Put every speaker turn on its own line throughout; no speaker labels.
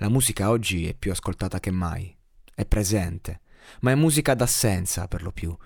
La musica oggi è più ascoltata che mai, è presente, ma è musica d'assenza per lo più,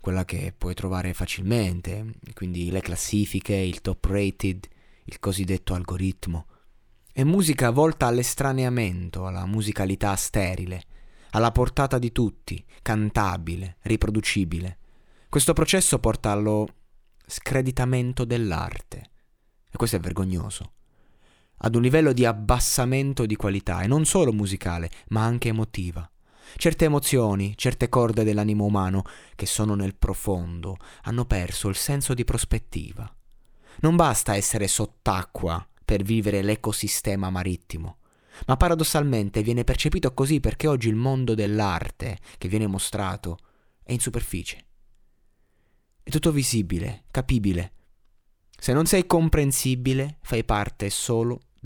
quella che puoi trovare facilmente, quindi le classifiche, il top rated, il cosiddetto algoritmo. È musica volta all'estraneamento, alla musicalità sterile, alla portata di tutti, cantabile, riproducibile. Questo processo porta allo screditamento dell'arte. E questo è vergognoso ad un livello di abbassamento di qualità, e non solo musicale, ma anche emotiva. Certe emozioni, certe corde dell'animo umano, che sono nel profondo, hanno perso il senso di prospettiva. Non basta essere sott'acqua per vivere l'ecosistema marittimo, ma paradossalmente viene percepito così perché oggi il mondo dell'arte che viene mostrato è in superficie. È tutto visibile, capibile. Se non sei comprensibile, fai parte solo